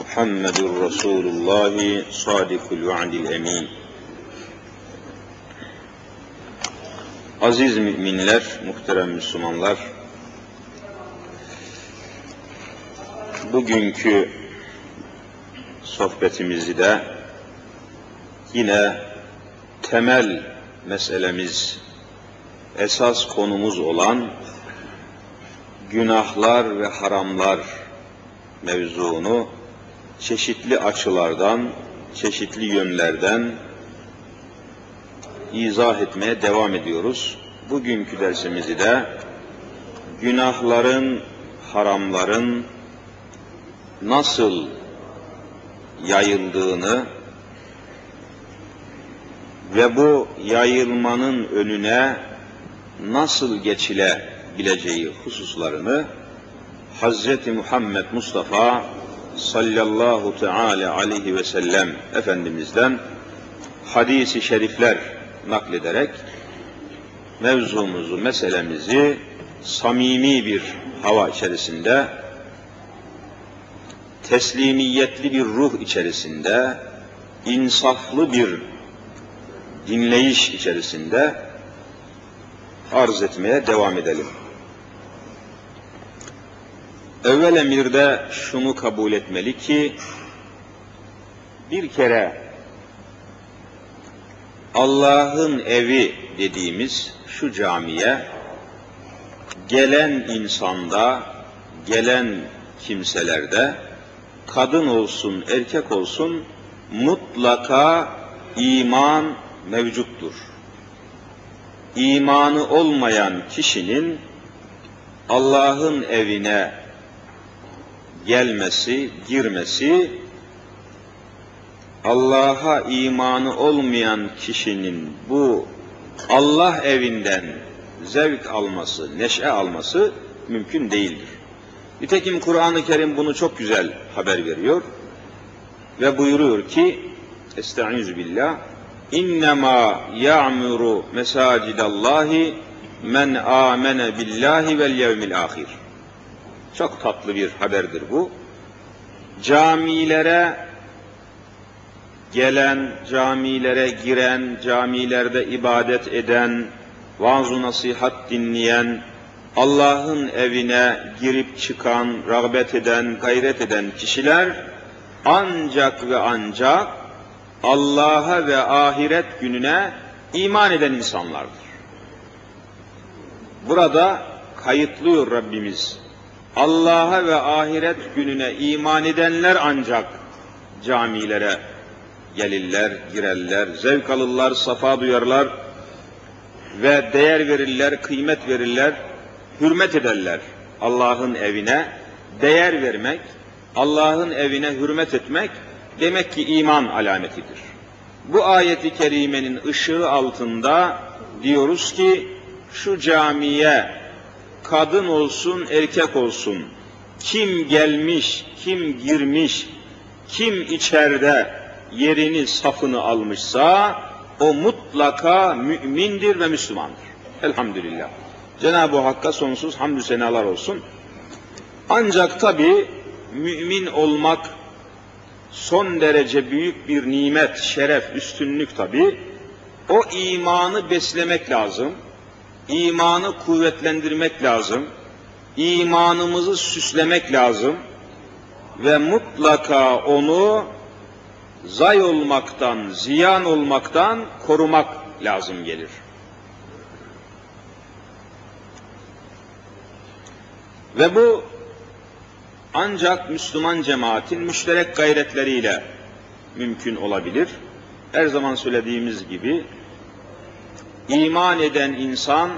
محمد رسول الله صادق الوعد الأمين Aziz müminler, muhterem Müslümanlar, bugünkü sohbetimizi de yine temel meselemiz, esas konumuz olan günahlar ve haramlar mevzuunu çeşitli açılardan, çeşitli yönlerden izah etmeye devam ediyoruz. Bugünkü dersimizi de günahların, haramların nasıl yayıldığını ve bu yayılmanın önüne nasıl geçilebileceği hususlarını Hz. Muhammed Mustafa sallallahu teala aleyhi ve sellem Efendimiz'den hadisi şerifler naklederek mevzumuzu, meselemizi samimi bir hava içerisinde, teslimiyetli bir ruh içerisinde, insaflı bir dinleyiş içerisinde arz etmeye devam edelim. Evvel emirde şunu kabul etmeli ki, bir kere Allah'ın evi dediğimiz şu camiye gelen insanda, gelen kimselerde kadın olsun, erkek olsun mutlaka iman mevcuttur. İmanı olmayan kişinin Allah'ın evine gelmesi, girmesi, Allah'a imanı olmayan kişinin bu Allah evinden zevk alması, neşe alması mümkün değildir. Nitekim Kur'an-ı Kerim bunu çok güzel haber veriyor ve buyuruyor ki Estaizu billah İnnemâ ya'muru mesacidallahi men amene billahi vel yevmil ahir. Çok tatlı bir haberdir bu. Camilere gelen, camilere giren, camilerde ibadet eden, vaaz nasihat dinleyen, Allah'ın evine girip çıkan, rağbet eden, gayret eden kişiler ancak ve ancak Allah'a ve ahiret gününe iman eden insanlardır. Burada kayıtlıyor Rabbimiz. Allah'a ve ahiret gününe iman edenler ancak camilere gelirler, girerler, zevk alırlar, safa duyarlar ve değer verirler, kıymet verirler, hürmet ederler. Allah'ın evine değer vermek, Allah'ın evine hürmet etmek demek ki iman alametidir. Bu ayeti kerimenin ışığı altında diyoruz ki şu camiye kadın olsun erkek olsun kim gelmiş, kim girmiş, kim içeride yerini, safını almışsa o mutlaka mümindir ve Müslümandır. Elhamdülillah. Cenab-ı Hakk'a sonsuz hamdü senalar olsun. Ancak tabi mümin olmak son derece büyük bir nimet, şeref, üstünlük tabi. O imanı beslemek lazım. İmanı kuvvetlendirmek lazım. İmanımızı süslemek lazım. Ve mutlaka onu zay olmaktan, ziyan olmaktan korumak lazım gelir. Ve bu ancak Müslüman cemaatin müşterek gayretleriyle mümkün olabilir. Her zaman söylediğimiz gibi iman eden insan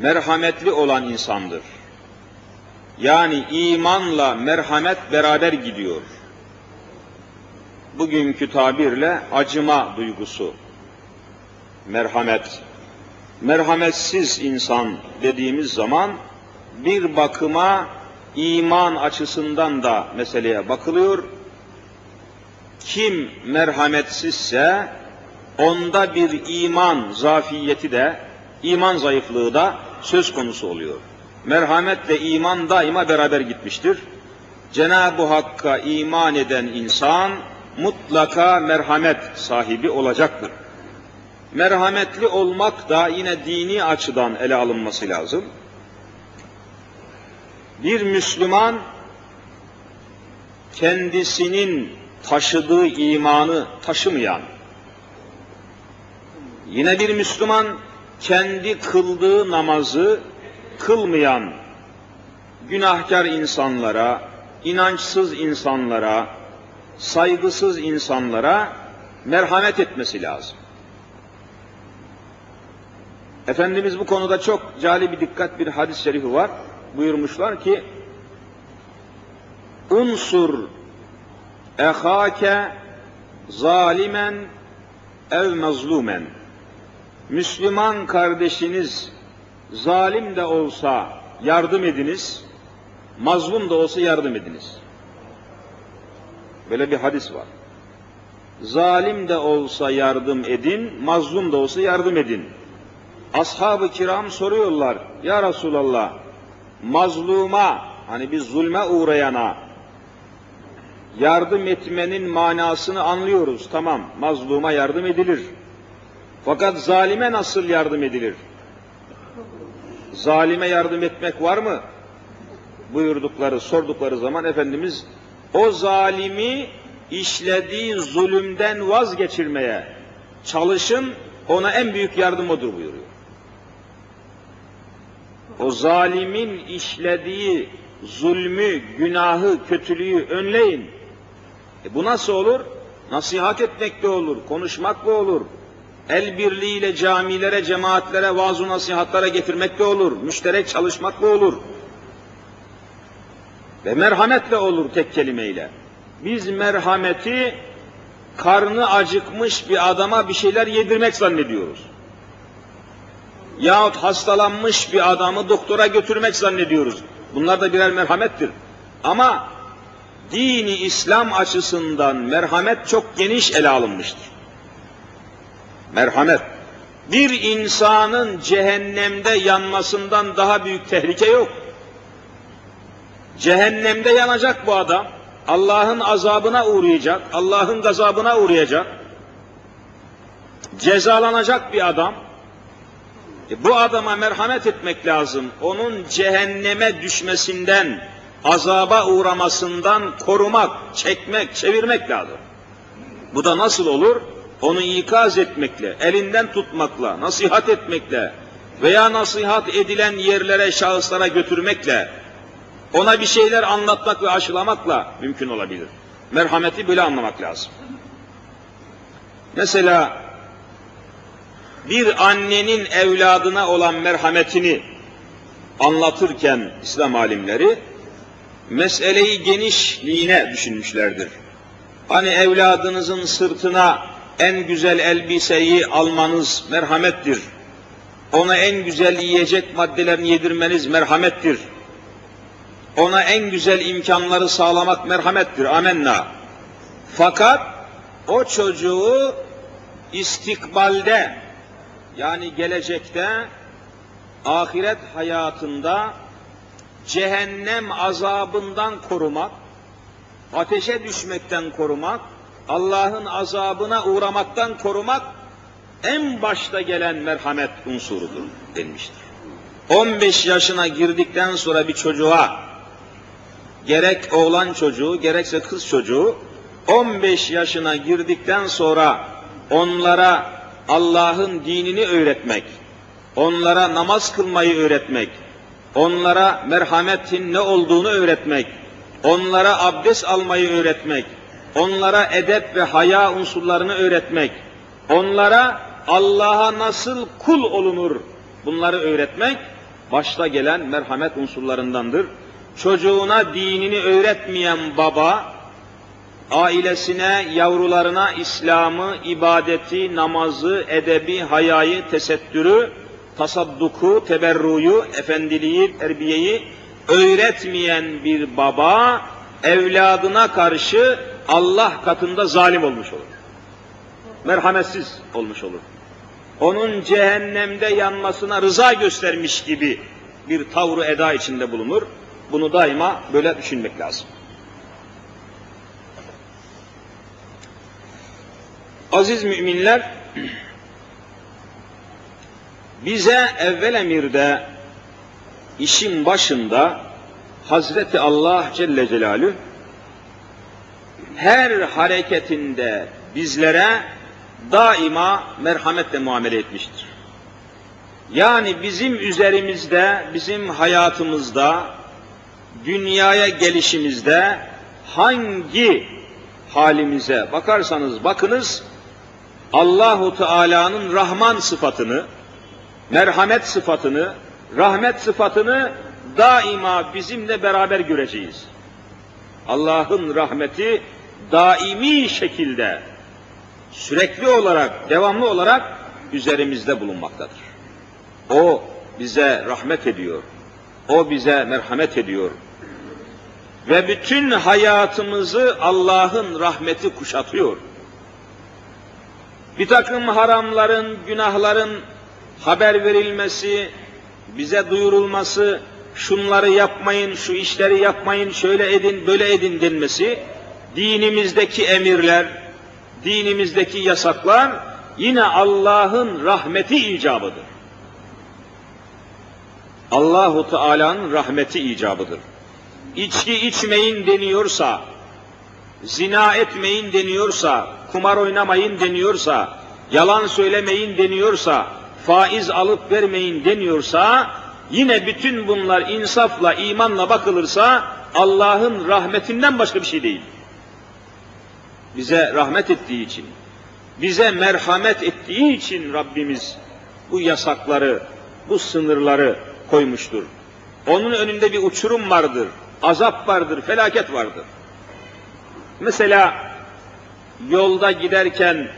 merhametli olan insandır. Yani imanla merhamet beraber gidiyor. bugünkü tabirle acıma duygusu, merhamet. Merhametsiz insan dediğimiz zaman bir bakıma iman açısından da meseleye bakılıyor. Kim merhametsizse onda bir iman zafiyeti de, iman zayıflığı da söz konusu oluyor. Merhametle iman daima beraber gitmiştir. Cenab-ı Hakk'a iman eden insan mutlaka merhamet sahibi olacaktır. Merhametli olmak da yine dini açıdan ele alınması lazım. Bir Müslüman kendisinin taşıdığı imanı taşımayan, yine bir Müslüman kendi kıldığı namazı kılmayan günahkar insanlara, inançsız insanlara, saygısız insanlara merhamet etmesi lazım. Efendimiz bu konuda çok cali bir dikkat bir hadis-i şerifi var. Buyurmuşlar ki unsur ehake zalimen ev mazlumen Müslüman kardeşiniz zalim de olsa yardım ediniz, mazlum da olsa yardım ediniz. Böyle bir hadis var. Zalim de olsa yardım edin, mazlum da olsa yardım edin. Ashab-ı kiram soruyorlar, Ya Resulallah, mazluma, hani bir zulme uğrayana yardım etmenin manasını anlıyoruz. Tamam, mazluma yardım edilir. Fakat zalime nasıl yardım edilir? Zalime yardım etmek var mı? Buyurdukları, sordukları zaman Efendimiz o zalimi işlediği zulümden vazgeçirmeye çalışın, ona en büyük yardım odur buyuruyor. O zalimin işlediği zulmü, günahı, kötülüğü önleyin. E bu nasıl olur? Nasihat etmek de olur, konuşmak da olur. El birliğiyle camilere, cemaatlere, vaaz nasihatlara getirmek de olur. Müşterek çalışmak da olur. Ve merhametle olur tek kelimeyle. Biz merhameti karnı acıkmış bir adama bir şeyler yedirmek zannediyoruz. Yahut hastalanmış bir adamı doktora götürmek zannediyoruz. Bunlar da birer merhamettir. Ama dini İslam açısından merhamet çok geniş ele alınmıştır. Merhamet. Bir insanın cehennemde yanmasından daha büyük tehlike yok. Cehennemde yanacak bu adam. Allah'ın azabına uğrayacak, Allah'ın gazabına uğrayacak. Cezalanacak bir adam. E bu adama merhamet etmek lazım. Onun cehenneme düşmesinden, azaba uğramasından korumak, çekmek, çevirmek lazım. Bu da nasıl olur? Onu ikaz etmekle, elinden tutmakla, nasihat etmekle veya nasihat edilen yerlere, şahıslara götürmekle, ona bir şeyler anlatmak ve aşılamakla mümkün olabilir. Merhameti böyle anlamak lazım. Mesela bir annenin evladına olan merhametini anlatırken İslam alimleri meseleyi genişliğine düşünmüşlerdir. Hani evladınızın sırtına en güzel elbiseyi almanız merhamettir. Ona en güzel yiyecek maddelerini yedirmeniz merhamettir. Ona en güzel imkanları sağlamak merhamettir. Amenna. Fakat o çocuğu istikbalde yani gelecekte ahiret hayatında cehennem azabından korumak, ateşe düşmekten korumak, Allah'ın azabına uğramaktan korumak en başta gelen merhamet unsurudur denmiştir. 15 yaşına girdikten sonra bir çocuğa gerek oğlan çocuğu gerekse kız çocuğu 15 yaşına girdikten sonra onlara Allah'ın dinini öğretmek, onlara namaz kılmayı öğretmek, onlara merhametin ne olduğunu öğretmek, onlara abdest almayı öğretmek, onlara edep ve haya unsurlarını öğretmek, onlara Allah'a nasıl kul olunur bunları öğretmek başta gelen merhamet unsurlarındandır. Çocuğuna dinini öğretmeyen baba ailesine, yavrularına İslam'ı, ibadeti, namazı, edebi, hayayı, tesettürü, tasadduku, teberruyu, efendiliği, terbiyeyi öğretmeyen bir baba evladına karşı Allah katında zalim olmuş olur. Merhametsiz olmuş olur. Onun cehennemde yanmasına rıza göstermiş gibi bir tavrı eda içinde bulunur. Bunu daima böyle düşünmek lazım. Aziz müminler, bize evvel emirde işin başında Hazreti Allah Celle Celaluhu her hareketinde bizlere daima merhametle muamele etmiştir. Yani bizim üzerimizde, bizim hayatımızda, dünyaya gelişimizde hangi halimize bakarsanız bakınız Allahu Teala'nın Rahman sıfatını, merhamet sıfatını, rahmet sıfatını daima bizimle beraber göreceğiz. Allah'ın rahmeti daimi şekilde sürekli olarak, devamlı olarak üzerimizde bulunmaktadır. O bize rahmet ediyor. O bize merhamet ediyor. Ve bütün hayatımızı Allah'ın rahmeti kuşatıyor. Bir takım haramların, günahların haber verilmesi, bize duyurulması, şunları yapmayın, şu işleri yapmayın, şöyle edin, böyle edin denmesi, dinimizdeki emirler, dinimizdeki yasaklar yine Allah'ın rahmeti icabıdır. Allahu Teala'nın rahmeti icabıdır. İçki içmeyin deniyorsa, zina etmeyin deniyorsa, kumar oynamayın deniyorsa, yalan söylemeyin deniyorsa, faiz alıp vermeyin deniyorsa, yine bütün bunlar insafla, imanla bakılırsa Allah'ın rahmetinden başka bir şey değil. Bize rahmet ettiği için, bize merhamet ettiği için Rabbimiz bu yasakları, bu sınırları koymuştur. Onun önünde bir uçurum vardır, azap vardır, felaket vardır. Mesela yolda giderken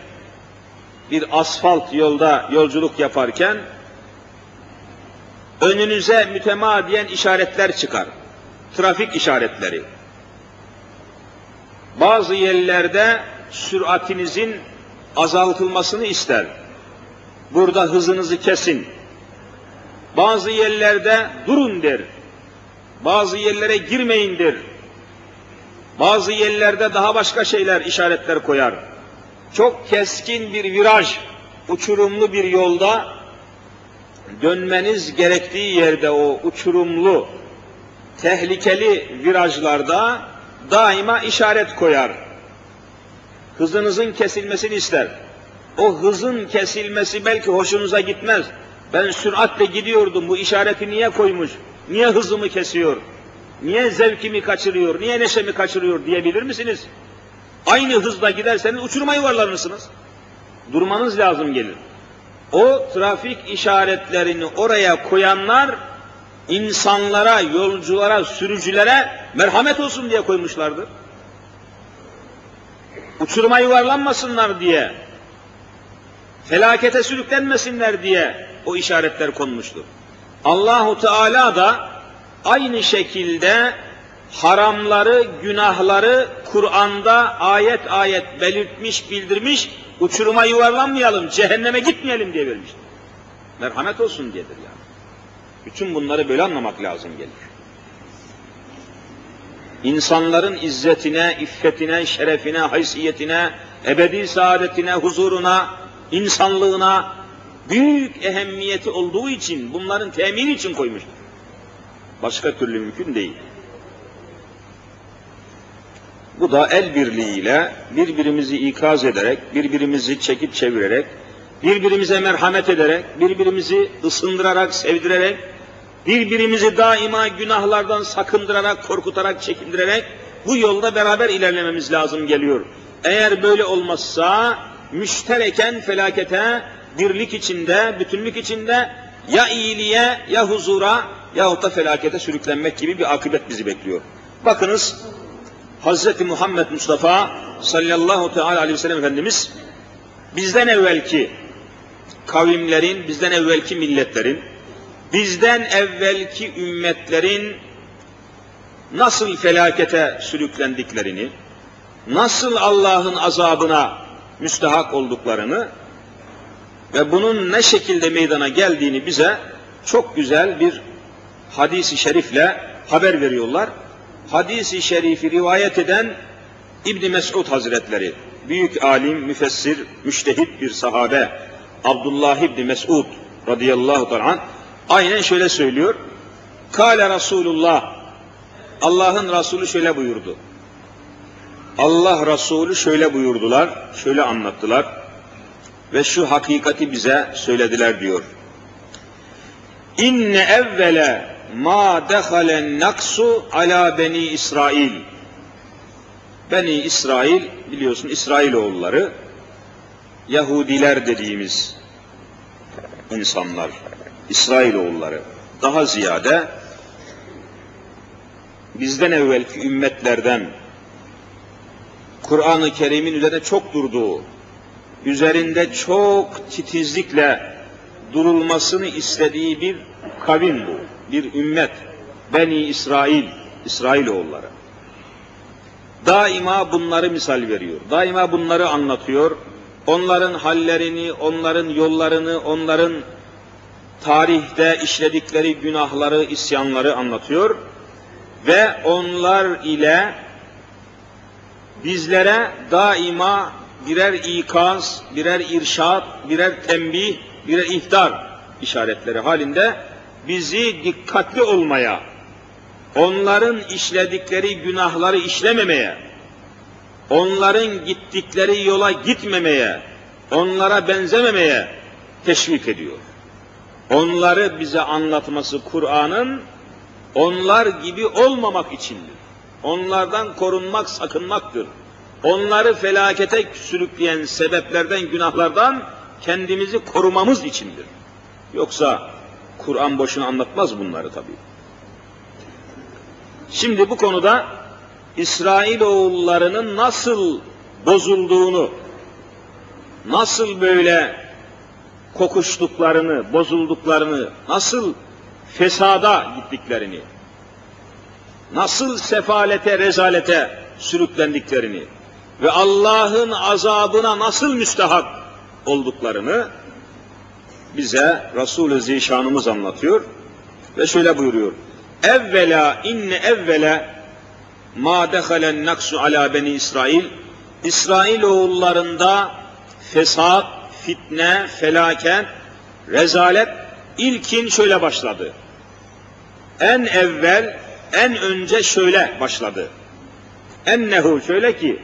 bir asfalt yolda yolculuk yaparken önünüze mütemadiyen işaretler çıkar. Trafik işaretleri. Bazı yerlerde süratinizin azaltılmasını ister. Burada hızınızı kesin. Bazı yerlerde durun der. Bazı yerlere girmeyin der. Bazı yerlerde daha başka şeyler, işaretler koyar. Çok keskin bir viraj, uçurumlu bir yolda dönmeniz gerektiği yerde o uçurumlu, tehlikeli virajlarda daima işaret koyar. Hızınızın kesilmesini ister. O hızın kesilmesi belki hoşunuza gitmez. Ben süratle gidiyordum, bu işareti niye koymuş? Niye hızımı kesiyor? Niye zevkimi kaçırıyor? Niye neşemi kaçırıyor diyebilir misiniz? Aynı hızla giderseniz uçuruma yuvarlanırsınız. Durmanız lazım gelir. O trafik işaretlerini oraya koyanlar insanlara, yolculara, sürücülere merhamet olsun diye koymuşlardır. Uçuruma yuvarlanmasınlar diye, felakete sürüklenmesinler diye o işaretler konmuştur. Allahu Teala da aynı şekilde haramları, günahları Kur'an'da ayet ayet belirtmiş, bildirmiş, uçuruma yuvarlanmayalım, cehenneme gitmeyelim diye vermiştir. Merhamet olsun diyedir yani. Bütün bunları böyle anlamak lazım gelir. İnsanların izzetine, iffetine, şerefine, haysiyetine, ebedi saadetine, huzuruna, insanlığına büyük ehemmiyeti olduğu için bunların temini için koymuştur. Başka türlü mümkün değil. Bu da el birliğiyle birbirimizi ikaz ederek, birbirimizi çekip çevirerek, birbirimize merhamet ederek, birbirimizi ısındırarak, sevdirerek, birbirimizi daima günahlardan sakındırarak, korkutarak, çekindirerek bu yolda beraber ilerlememiz lazım geliyor. Eğer böyle olmazsa müştereken felakete, birlik içinde, bütünlük içinde ya iyiliğe, ya huzura, yahut da felakete sürüklenmek gibi bir akıbet bizi bekliyor. Bakınız Hazreti Muhammed Mustafa sallallahu teala aleyhi ve sellem Efendimiz bizden evvelki kavimlerin, bizden evvelki milletlerin, bizden evvelki ümmetlerin nasıl felakete sürüklendiklerini, nasıl Allah'ın azabına müstahak olduklarını ve bunun ne şekilde meydana geldiğini bize çok güzel bir hadisi şerifle haber veriyorlar. Hadisi şerifi rivayet eden İbn Mesud Hazretleri, büyük alim, müfessir, müştehit bir sahabe Abdullah İbn Mesud radıyallahu teala aynen şöyle söylüyor. Kale Resulullah Allah'ın Resulü şöyle buyurdu. Allah Resulü şöyle buyurdular, şöyle anlattılar ve şu hakikati bize söylediler diyor. İnne evvele ma dehalen naksu ala beni İsrail. Beni İsrail biliyorsun İsrailoğulları Yahudiler dediğimiz insanlar, İsrailoğulları daha ziyade bizden evvelki ümmetlerden Kur'an-ı Kerim'in üzerinde çok durduğu, üzerinde çok titizlikle durulmasını istediği bir kavim bu, bir ümmet. Beni İsrail, İsrailoğulları. Daima bunları misal veriyor, daima bunları anlatıyor. Onların hallerini, onların yollarını, onların tarihte işledikleri günahları, isyanları anlatıyor ve onlar ile bizlere daima birer ikaz, birer irşat, birer tembih, birer ihtar işaretleri halinde bizi dikkatli olmaya, onların işledikleri günahları işlememeye, onların gittikleri yola gitmemeye, onlara benzememeye teşvik ediyor. Onları bize anlatması Kur'an'ın onlar gibi olmamak içindir. Onlardan korunmak, sakınmaktır. Onları felakete sürükleyen sebeplerden, günahlardan kendimizi korumamız içindir. Yoksa Kur'an boşuna anlatmaz bunları tabii. Şimdi bu konuda İsrail oğullarının nasıl bozulduğunu, nasıl böyle kokuştuklarını, bozulduklarını, nasıl fesada gittiklerini, nasıl sefalete, rezalete sürüklendiklerini ve Allah'ın azabına nasıl müstehak olduklarını bize Resul-i Zişanımız anlatıyor ve şöyle buyuruyor. Evvela inne evvela ma dehalen naksu ala beni İsrail İsrail oğullarında fesat, fitne, felaket, rezalet ilkin şöyle başladı. En evvel, en önce şöyle başladı. Ennehu şöyle ki,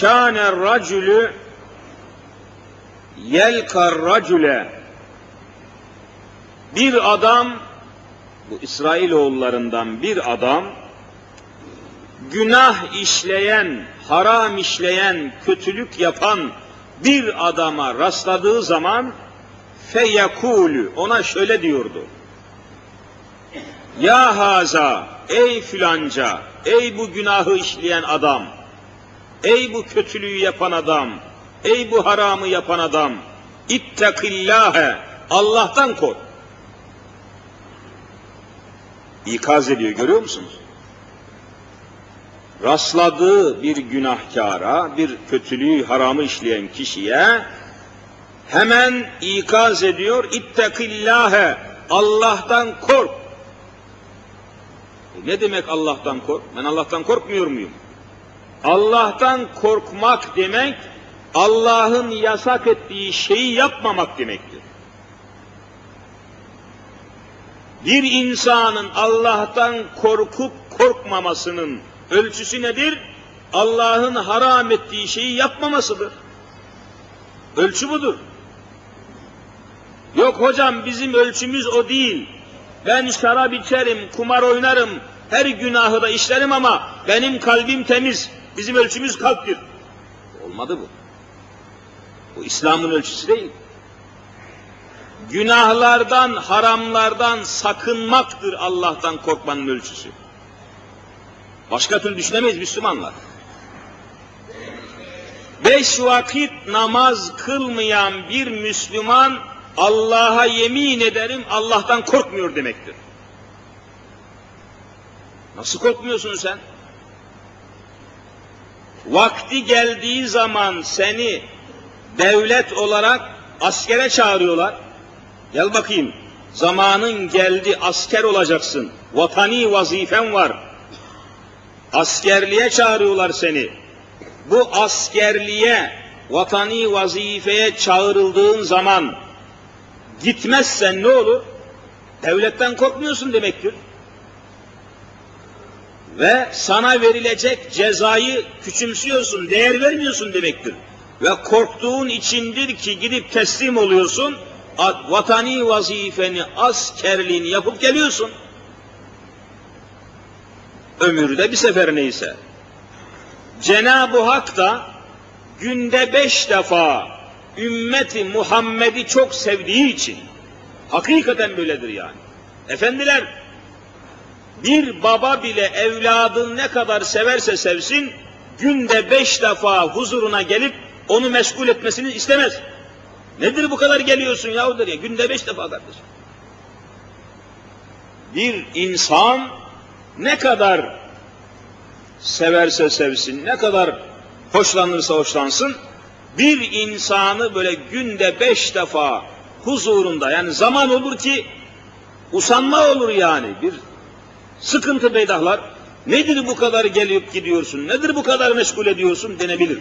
kâne racülü yelkar racüle bir adam bu İsrailoğullarından bir adam günah işleyen, haram işleyen, kötülük yapan bir adama rastladığı zaman feyekulü ona şöyle diyordu. Ya haza, ey filanca, ey bu günahı işleyen adam, ey bu kötülüğü yapan adam, ey bu haramı yapan adam, ittakillâhe, Allah'tan kork. İkaz ediyor görüyor musunuz? Rastladığı bir günahkara, bir kötülüğü, haramı işleyen kişiye hemen ikaz ediyor, ittakillâhe, Allah'tan kork. E ne demek Allah'tan kork? Ben Allah'tan korkmuyor muyum? Allah'tan korkmak demek, Allah'ın yasak ettiği şeyi yapmamak demektir. Bir insanın Allah'tan korkup korkmamasının ölçüsü nedir? Allah'ın haram ettiği şeyi yapmamasıdır. Ölçü budur. Yok hocam bizim ölçümüz o değil. Ben şarap içerim, kumar oynarım, her günahı da işlerim ama benim kalbim temiz. Bizim ölçümüz kalptir. Olmadı bu. Bu İslam'ın ölçüsü değil. Günahlardan, haramlardan sakınmaktır Allah'tan korkmanın ölçüsü. Başka türlü düşünemeyiz Müslümanlar. Beş vakit namaz kılmayan bir Müslüman Allah'a yemin ederim Allah'tan korkmuyor demektir. Nasıl korkmuyorsun sen? Vakti geldiği zaman seni devlet olarak askere çağırıyorlar. Gel bakayım. Zamanın geldi asker olacaksın. Vatani vazifen var. Askerliğe çağırıyorlar seni. Bu askerliğe, vatani vazifeye çağrıldığın zaman gitmezsen ne olur? Devletten korkmuyorsun demektir. Ve sana verilecek cezayı küçümsüyorsun, değer vermiyorsun demektir. Ve korktuğun içindir ki gidip teslim oluyorsun, vatani vazifeni, askerliğini yapıp geliyorsun. Ömürde bir sefer neyse. Cenab-ı Hak da günde beş defa ümmeti Muhammed'i çok sevdiği için, hakikaten böyledir yani. Efendiler, bir baba bile evladın ne kadar severse sevsin, günde beş defa huzuruna gelip onu meşgul etmesini istemez. Nedir bu kadar geliyorsun yahu der ya, günde beş defa kardeşim. Bir insan ne kadar severse sevsin, ne kadar hoşlanırsa hoşlansın, bir insanı böyle günde beş defa huzurunda, yani zaman olur ki usanma olur yani, bir sıkıntı peydahlar. Nedir bu kadar gelip gidiyorsun, nedir bu kadar meşgul ediyorsun denebilir.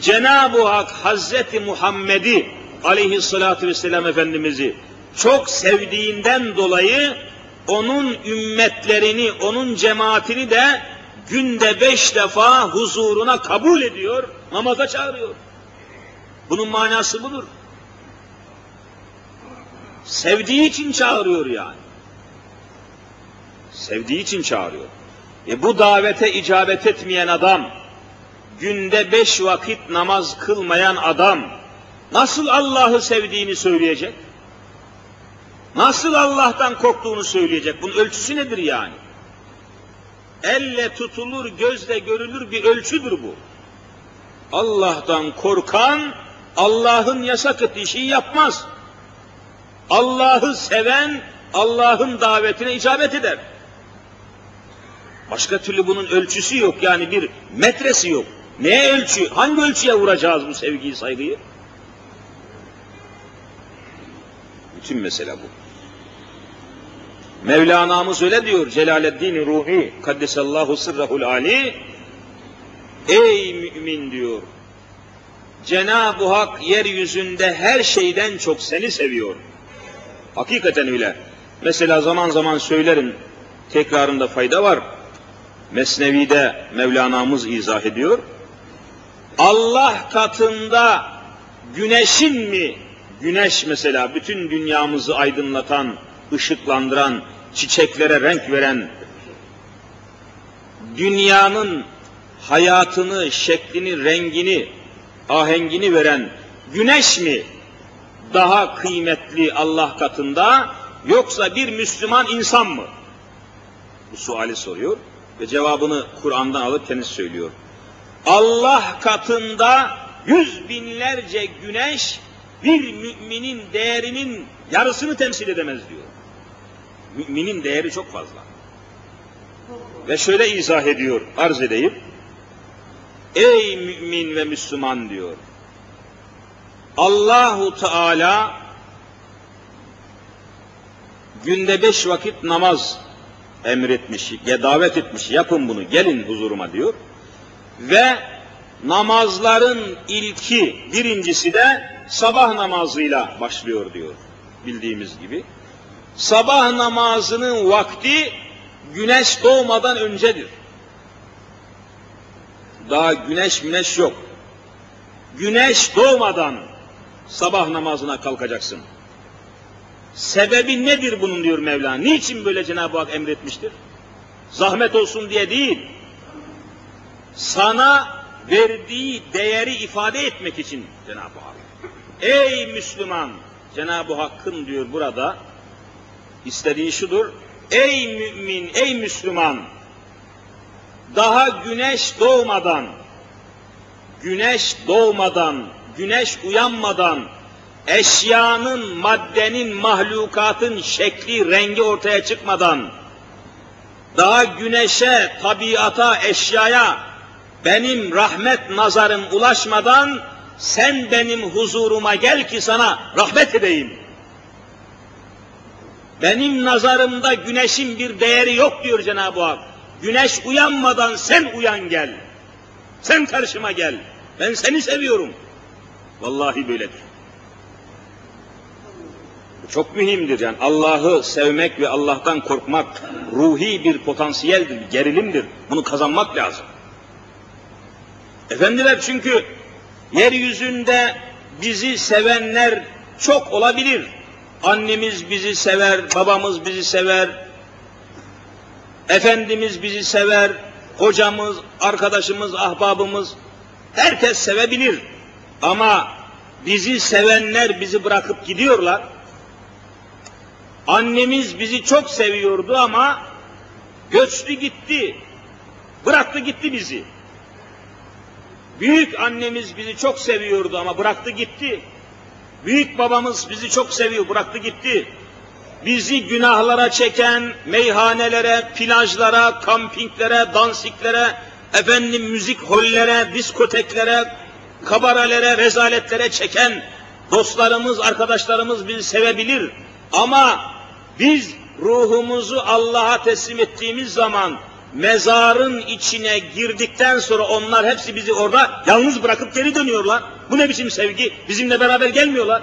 Cenab-ı Hak Hazreti Muhammed'i aleyhissalatü vesselam Efendimiz'i çok sevdiğinden dolayı onun ümmetlerini, onun cemaatini de günde beş defa huzuruna kabul ediyor, namaza çağırıyor. Bunun manası budur. Sevdiği için çağırıyor yani. Sevdiği için çağırıyor. E bu davete icabet etmeyen adam, günde beş vakit namaz kılmayan adam, nasıl Allah'ı sevdiğini söyleyecek? Nasıl Allah'tan korktuğunu söyleyecek? Bunun ölçüsü nedir yani? Elle tutulur, gözle görülür bir ölçüdür bu. Allah'tan korkan, Allah'ın yasak ettiği şeyi yapmaz. Allah'ı seven, Allah'ın davetine icabet eder. Başka türlü bunun ölçüsü yok yani bir metresi yok. Neye ölçü? Hangi ölçüye vuracağız bu sevgiyi, saygıyı? Bütün mesele bu. Mevlana'mız öyle diyor Celaleddin Ruhi Kaddesallahu sırrahul ali Ey mümin diyor Cenab-ı Hak yeryüzünde her şeyden çok seni seviyor. Hakikaten öyle. Mesela zaman zaman söylerim, tekrarında fayda var. Mesnevi'de Mevlana'mız izah ediyor. Allah katında güneşin mi, güneş mesela bütün dünyamızı aydınlatan, ışıklandıran, çiçeklere renk veren, dünyanın hayatını, şeklini, rengini, ahengini veren güneş mi daha kıymetli Allah katında yoksa bir Müslüman insan mı? Bu suali soruyor ve cevabını Kur'an'dan alıp kendisi söylüyor. Allah katında yüz binlerce güneş bir müminin değerinin yarısını temsil edemez diyor. Müminin değeri çok fazla. Ve şöyle izah ediyor, arz edeyim. Ey mümin ve Müslüman diyor. Allahu Teala günde beş vakit namaz emretmiş, davet etmiş, yapın bunu, gelin huzuruma diyor. Ve namazların ilki, birincisi de sabah namazıyla başlıyor diyor, bildiğimiz gibi. Sabah namazının vakti güneş doğmadan öncedir. Daha güneş güneş yok. Güneş doğmadan sabah namazına kalkacaksın. Sebebi nedir bunun diyor Mevla. Niçin böyle Cenab-ı Hak emretmiştir? Zahmet olsun diye değil. Sana verdiği değeri ifade etmek için Cenab-ı Hak. Ey Müslüman! Cenab-ı Hakk'ın diyor burada istediği şudur. Ey mümin, ey Müslüman! daha güneş doğmadan, güneş doğmadan, güneş uyanmadan, eşyanın, maddenin, mahlukatın şekli, rengi ortaya çıkmadan, daha güneşe, tabiata, eşyaya benim rahmet nazarım ulaşmadan sen benim huzuruma gel ki sana rahmet edeyim. Benim nazarımda güneşin bir değeri yok diyor Cenab-ı Hak. Güneş uyanmadan sen uyan gel. Sen karşıma gel. Ben seni seviyorum. Vallahi böyledir. Çok mühimdir yani Allah'ı sevmek ve Allah'tan korkmak ruhi bir potansiyeldir, gerilimdir. Bunu kazanmak lazım. Efendiler çünkü yeryüzünde bizi sevenler çok olabilir. Annemiz bizi sever, babamız bizi sever, Efendimiz bizi sever, hocamız, arkadaşımız, ahbabımız, herkes sevebilir. Ama bizi sevenler bizi bırakıp gidiyorlar. Annemiz bizi çok seviyordu ama göçtü gitti, bıraktı gitti bizi. Büyük annemiz bizi çok seviyordu ama bıraktı gitti. Büyük babamız bizi çok seviyor, bıraktı gitti. Bizi günahlara çeken, meyhanelere, plajlara, kampinglere, dansiklere, efendim müzik hollere, diskoteklere, kabarelere, rezaletlere çeken dostlarımız, arkadaşlarımız bizi sevebilir. Ama biz ruhumuzu Allah'a teslim ettiğimiz zaman mezarın içine girdikten sonra onlar hepsi bizi orada yalnız bırakıp geri dönüyorlar. Bu ne biçim sevgi? Bizimle beraber gelmiyorlar.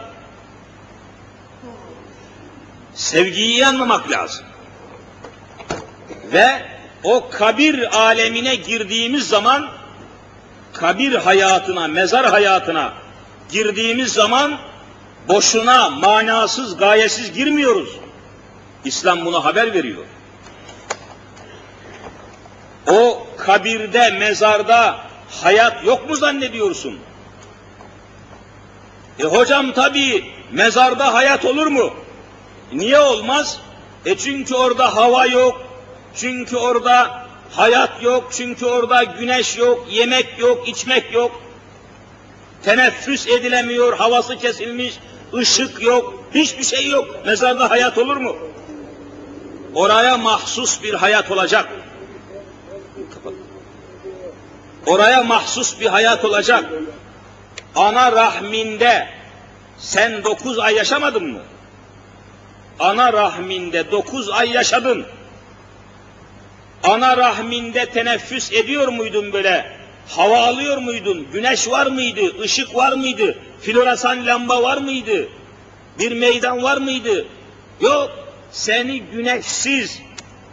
Sevgiyi iyi anlamak lazım. Ve o kabir alemine girdiğimiz zaman kabir hayatına, mezar hayatına girdiğimiz zaman boşuna, manasız, gayesiz girmiyoruz. İslam buna haber veriyor. O kabirde, mezarda hayat yok mu zannediyorsun? E hocam tabii mezarda hayat olur mu? Niye olmaz? E çünkü orada hava yok, çünkü orada hayat yok, çünkü orada güneş yok, yemek yok, içmek yok. Teneffüs edilemiyor, havası kesilmiş, ışık yok, hiçbir şey yok. Mezarda hayat olur mu? Oraya mahsus bir hayat olacak. Oraya mahsus bir hayat olacak. Ana rahminde sen dokuz ay yaşamadın mı? Ana rahminde dokuz ay yaşadın. Ana rahminde teneffüs ediyor muydun böyle? Hava alıyor muydun? Güneş var mıydı? Işık var mıydı? Floresan lamba var mıydı? Bir meydan var mıydı? Yok. Seni güneşsiz,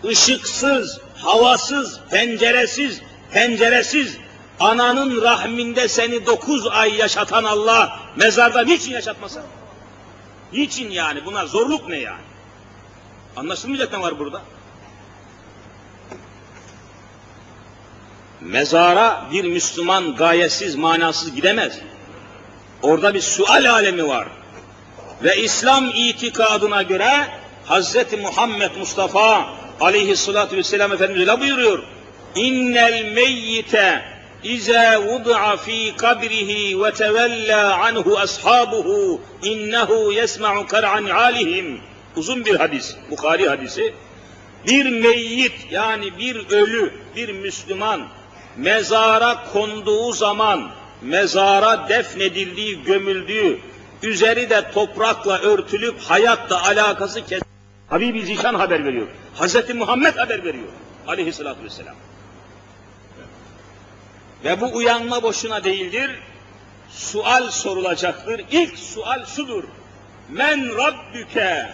ışıksız, havasız, penceresiz, penceresiz, ananın rahminde seni dokuz ay yaşatan Allah, mezarda niçin yaşatmasın? Niçin yani? Buna zorluk ne yani? Anlaşılmayacak ne var burada? Mezara bir Müslüman gayesiz, manasız gidemez. Orada bir sual alemi var. Ve İslam itikadına göre Hz. Muhammed Mustafa aleyhissalatü vesselam Efendimiz öyle buyuruyor. İnnel meyyite İza vud'a fi kabrihi ve tevella anhu ashabuhu innehu yesma'u kar'an alihim. Uzun bir hadis, Bukhari hadisi. Bir meyyit yani bir ölü, bir Müslüman mezara konduğu zaman, mezara defnedildiği, gömüldüğü, üzeri de toprakla örtülüp hayatla alakası kes. Habibi Zişan haber veriyor. Hazreti Muhammed haber veriyor. Aleyhissalatü vesselam. Ve bu uyanma boşuna değildir. Sual sorulacaktır. İlk sual şudur. Men Rabbüke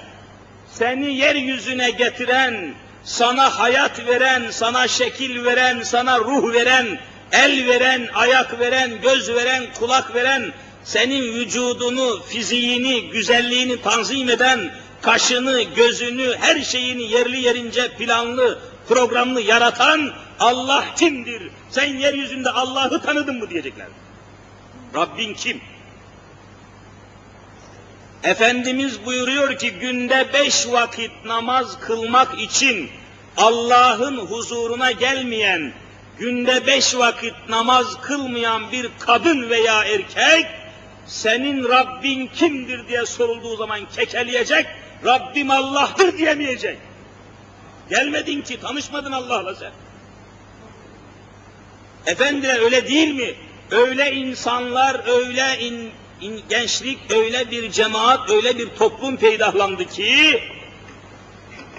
seni yeryüzüne getiren, sana hayat veren, sana şekil veren, sana ruh veren, el veren, ayak veren, göz veren, kulak veren, senin vücudunu, fiziğini, güzelliğini tanzim eden, kaşını, gözünü, her şeyini yerli yerince planlı, programlı yaratan Allah kimdir? Sen yeryüzünde Allah'ı tanıdın mı diyecekler. Rabbin kim? Efendimiz buyuruyor ki günde beş vakit namaz kılmak için Allah'ın huzuruna gelmeyen, günde beş vakit namaz kılmayan bir kadın veya erkek, senin Rabbin kimdir diye sorulduğu zaman kekeleyecek, Rabbim Allah'tır diyemeyecek. Gelmedin ki, tanışmadın Allah'la sen. Efendiler öyle değil mi? Öyle insanlar, öyle in, in, gençlik, öyle bir cemaat, öyle bir toplum peydahlandı ki,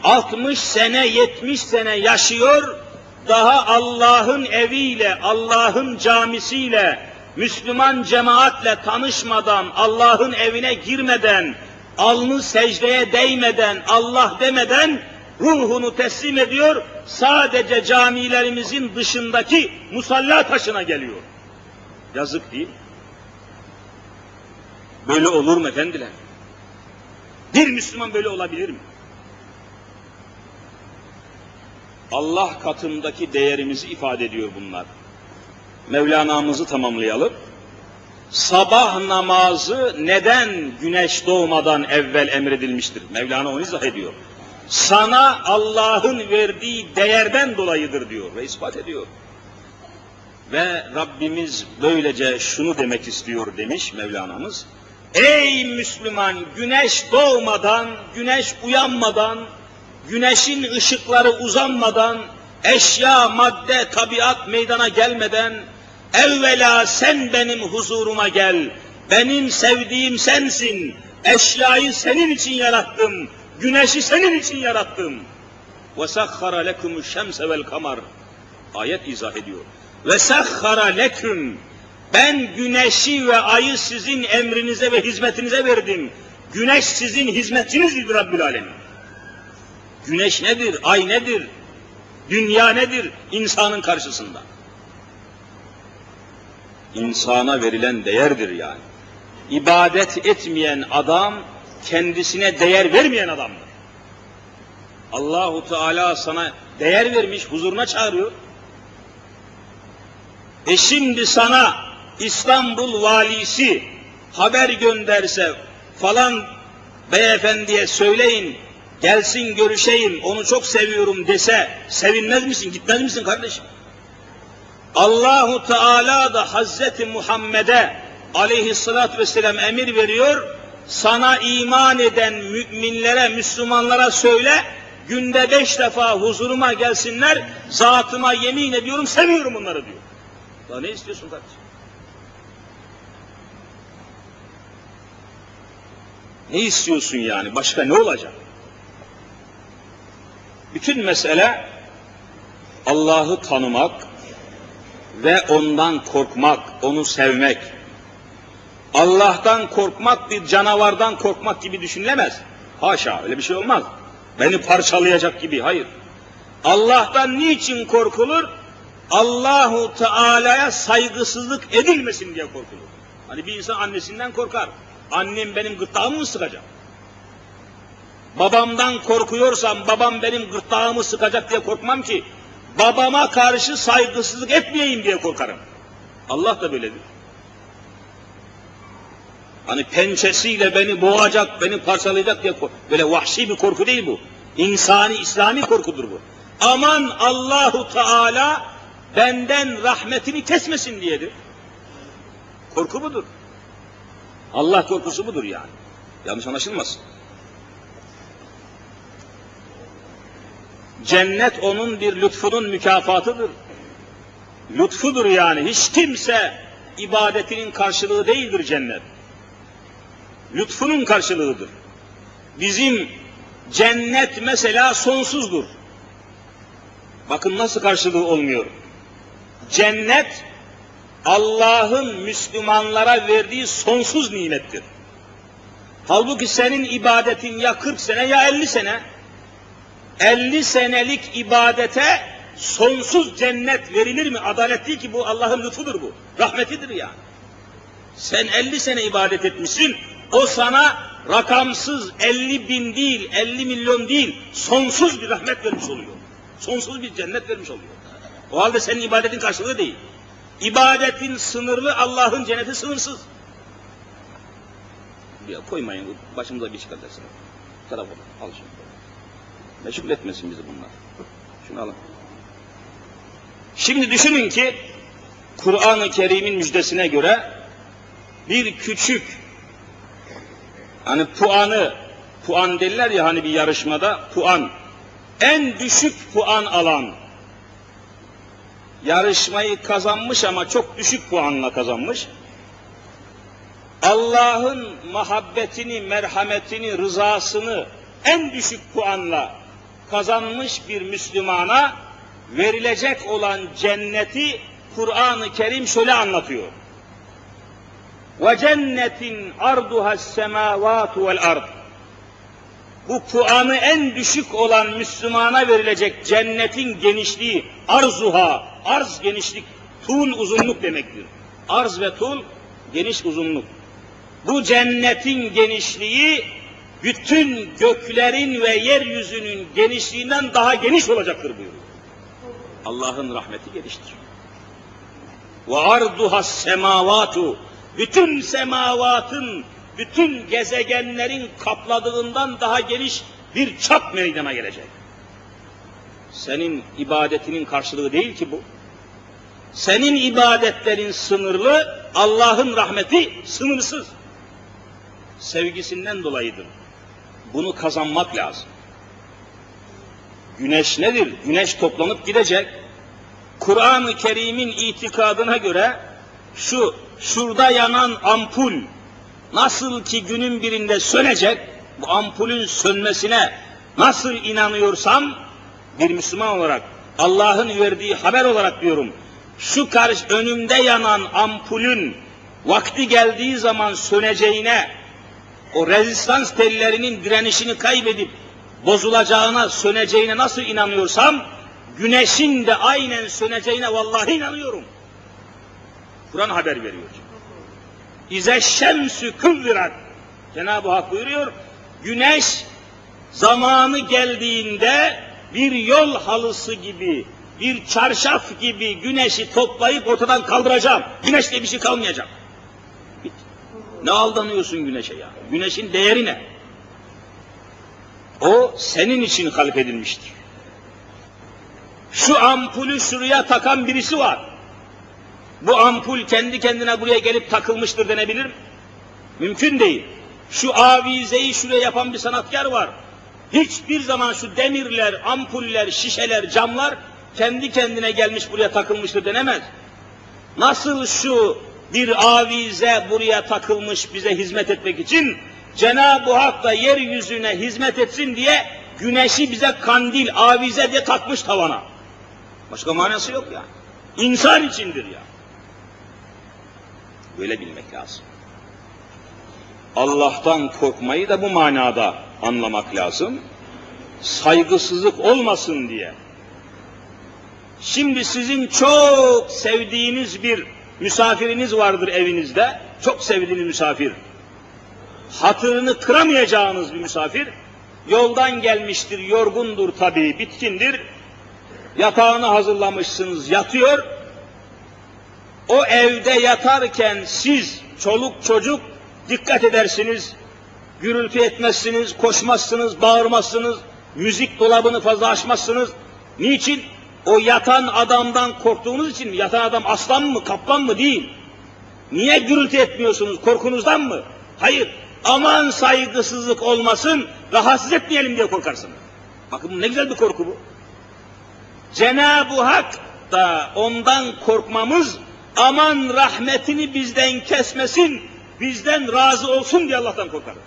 60 sene, 70 sene yaşıyor, daha Allah'ın eviyle, Allah'ın camisiyle, Müslüman cemaatle tanışmadan, Allah'ın evine girmeden, alnı secdeye değmeden, Allah demeden ruhunu teslim ediyor, sadece camilerimizin dışındaki musalla taşına geliyor. Yazık değil. Böyle olur mu efendiler? Bir Müslüman böyle olabilir mi? Allah katındaki değerimizi ifade ediyor bunlar. Mevlana'mızı tamamlayalım. Sabah namazı neden güneş doğmadan evvel emredilmiştir? Mevlana onu izah ediyor. Sana Allah'ın verdiği değerden dolayıdır diyor ve ispat ediyor. Ve Rabbimiz böylece şunu demek istiyor demiş Mevlana'mız. Ey Müslüman güneş doğmadan, güneş uyanmadan, güneşin ışıkları uzanmadan, eşya, madde, tabiat meydana gelmeden, evvela sen benim huzuruma gel, benim sevdiğim sensin, eşyayı senin için yarattım, güneşi senin için yarattım. وَسَخَّرَ لَكُمُ الشَّمْسَ وَالْقَمَرِ Ayet izah ediyor. وَسَخَّرَ لَكُمْ Ben güneşi ve ayı sizin emrinize ve hizmetinize verdim. Güneş sizin hizmetçinizdir Rabbül Alemin. Güneş nedir? Ay nedir? Dünya nedir? insanın karşısında. İnsana verilen değerdir yani. İbadet etmeyen adam kendisine değer vermeyen adamdır. Allahu Teala sana değer vermiş, huzuruna çağırıyor. E şimdi sana İstanbul valisi haber gönderse falan beyefendiye söyleyin gelsin görüşeyim, onu çok seviyorum dese sevinmez misin, gitmez misin kardeşim? Allahu Teala da Hazreti Muhammed'e aleyhissalatü vesselam emir veriyor, sana iman eden müminlere, Müslümanlara söyle, günde beş defa huzuruma gelsinler, zatıma yemin ediyorum, seviyorum onları diyor. Daha ne istiyorsun kardeşim? Ne istiyorsun yani? Başka ne olacak? Bütün mesele Allah'ı tanımak ve ondan korkmak, onu sevmek. Allah'tan korkmak bir canavardan korkmak gibi düşünülemez. Haşa öyle bir şey olmaz. Beni parçalayacak gibi hayır. Allah'tan niçin korkulur? Allahu Teala'ya saygısızlık edilmesin diye korkulur. Hani bir insan annesinden korkar. Annem benim gırtlağımı mı sıkacak? Babamdan korkuyorsam babam benim gırtlağımı sıkacak diye korkmam ki babama karşı saygısızlık etmeyeyim diye korkarım. Allah da böyledir. Hani pençesiyle beni boğacak, beni parçalayacak diye böyle vahşi bir korku değil bu. İnsani, İslami korkudur bu. Aman Allahu Teala benden rahmetini kesmesin diyedir. Korku budur. Allah korkusu budur yani. Yanlış anlaşılmasın. Cennet onun bir lütfunun mükafatıdır. Lütfudur yani. Hiç kimse ibadetinin karşılığı değildir cennet. Lütfunun karşılığıdır. Bizim cennet mesela sonsuzdur. Bakın nasıl karşılığı olmuyor. Cennet Allah'ın Müslümanlara verdiği sonsuz nimettir. Halbuki senin ibadetin ya 40 sene ya 50 sene. 50 senelik ibadete sonsuz cennet verilir mi? Adalet değil ki bu Allah'ın lütfudur bu. Rahmetidir yani. Sen 50 sene ibadet etmişsin, o sana rakamsız 50 bin değil, 50 milyon değil, sonsuz bir rahmet vermiş oluyor. Sonsuz bir cennet vermiş oluyor. O halde senin ibadetin karşılığı değil. İbadetin sınırlı, Allah'ın cenneti sınırsız. Ya koymayın, başımıza bir çıkartarsın. Telefonu, al şunu. Meşgul etmesin bizi bunlar. Şunu alın. Şimdi düşünün ki Kur'an-ı Kerim'in müjdesine göre bir küçük hani puanı puan derler ya hani bir yarışmada puan en düşük puan alan yarışmayı kazanmış ama çok düşük puanla kazanmış. Allah'ın muhabbetini, merhametini, rızasını en düşük puanla kazanmış bir Müslümana verilecek olan cenneti Kur'an-ı Kerim şöyle anlatıyor. Ve cennetin arduha semavatu vel ard. Bu puanı en düşük olan Müslümana verilecek cennetin genişliği arzuha, arz genişlik, tul uzunluk demektir. Arz ve tul geniş uzunluk. Bu cennetin genişliği bütün göklerin ve yeryüzünün genişliğinden daha geniş olacaktır buyuruyor. Allah'ın rahmeti geniştir. Ve arduha semavatu bütün semavatın, bütün gezegenlerin kapladığından daha geniş bir çap meydana gelecek. Senin ibadetinin karşılığı değil ki bu. Senin ibadetlerin sınırlı, Allah'ın rahmeti sınırsız. Sevgisinden dolayıdır. Bunu kazanmak lazım. Güneş nedir? Güneş toplanıp gidecek. Kur'an-ı Kerim'in itikadına göre şu şurada yanan ampul nasıl ki günün birinde sönecek, bu ampulün sönmesine nasıl inanıyorsam bir Müslüman olarak Allah'ın verdiği haber olarak diyorum. Şu karşı önümde yanan ampulün vakti geldiği zaman söneceğine, o rezistans tellerinin direnişini kaybedip bozulacağına, söneceğine nasıl inanıyorsam, güneşin de aynen söneceğine vallahi inanıyorum. Kur'an haber veriyor. İze şemsü kıvvirat. Cenab-ı Hak buyuruyor, güneş zamanı geldiğinde bir yol halısı gibi, bir çarşaf gibi güneşi toplayıp ortadan kaldıracağım. Güneş bir şey kalmayacak. Ne aldanıyorsun güneşe ya? Güneşin değeri ne? O senin için halk edilmiştir. Şu ampulü şuraya takan birisi var. Bu ampul kendi kendine buraya gelip takılmıştır denebilir? Mümkün değil. Şu avizeyi şuraya yapan bir sanatkar var. Hiçbir zaman şu demirler, ampuller, şişeler, camlar kendi kendine gelmiş buraya takılmıştır denemez. Nasıl şu bir avize buraya takılmış bize hizmet etmek için Cenab-ı Hak da yeryüzüne hizmet etsin diye güneşi bize kandil, avize diye takmış tavana. Başka manası yok yani. İnsan içindir ya. Böyle bilmek lazım. Allah'tan korkmayı da bu manada anlamak lazım. Saygısızlık olmasın diye. Şimdi sizin çok sevdiğiniz bir misafiriniz vardır evinizde. Çok sevdiğiniz misafir. Hatırını kıramayacağınız bir misafir. Yoldan gelmiştir, yorgundur tabii, bitkindir. Yatağını hazırlamışsınız, yatıyor. O evde yatarken siz, çoluk çocuk dikkat edersiniz, gürültü etmezsiniz, koşmazsınız, bağırmazsınız, müzik dolabını fazla açmazsınız. Niçin? O yatan adamdan korktuğunuz için mi? Yatan adam aslan mı, kaplan mı? Değil. Niye gürültü etmiyorsunuz? Korkunuzdan mı? Hayır. Aman saygısızlık olmasın, rahatsız etmeyelim diye korkarsınız. Bakın ne güzel bir korku bu. Cenab-ı Hak da ondan korkmamız, aman rahmetini bizden kesmesin, bizden razı olsun diye Allah'tan korkarız.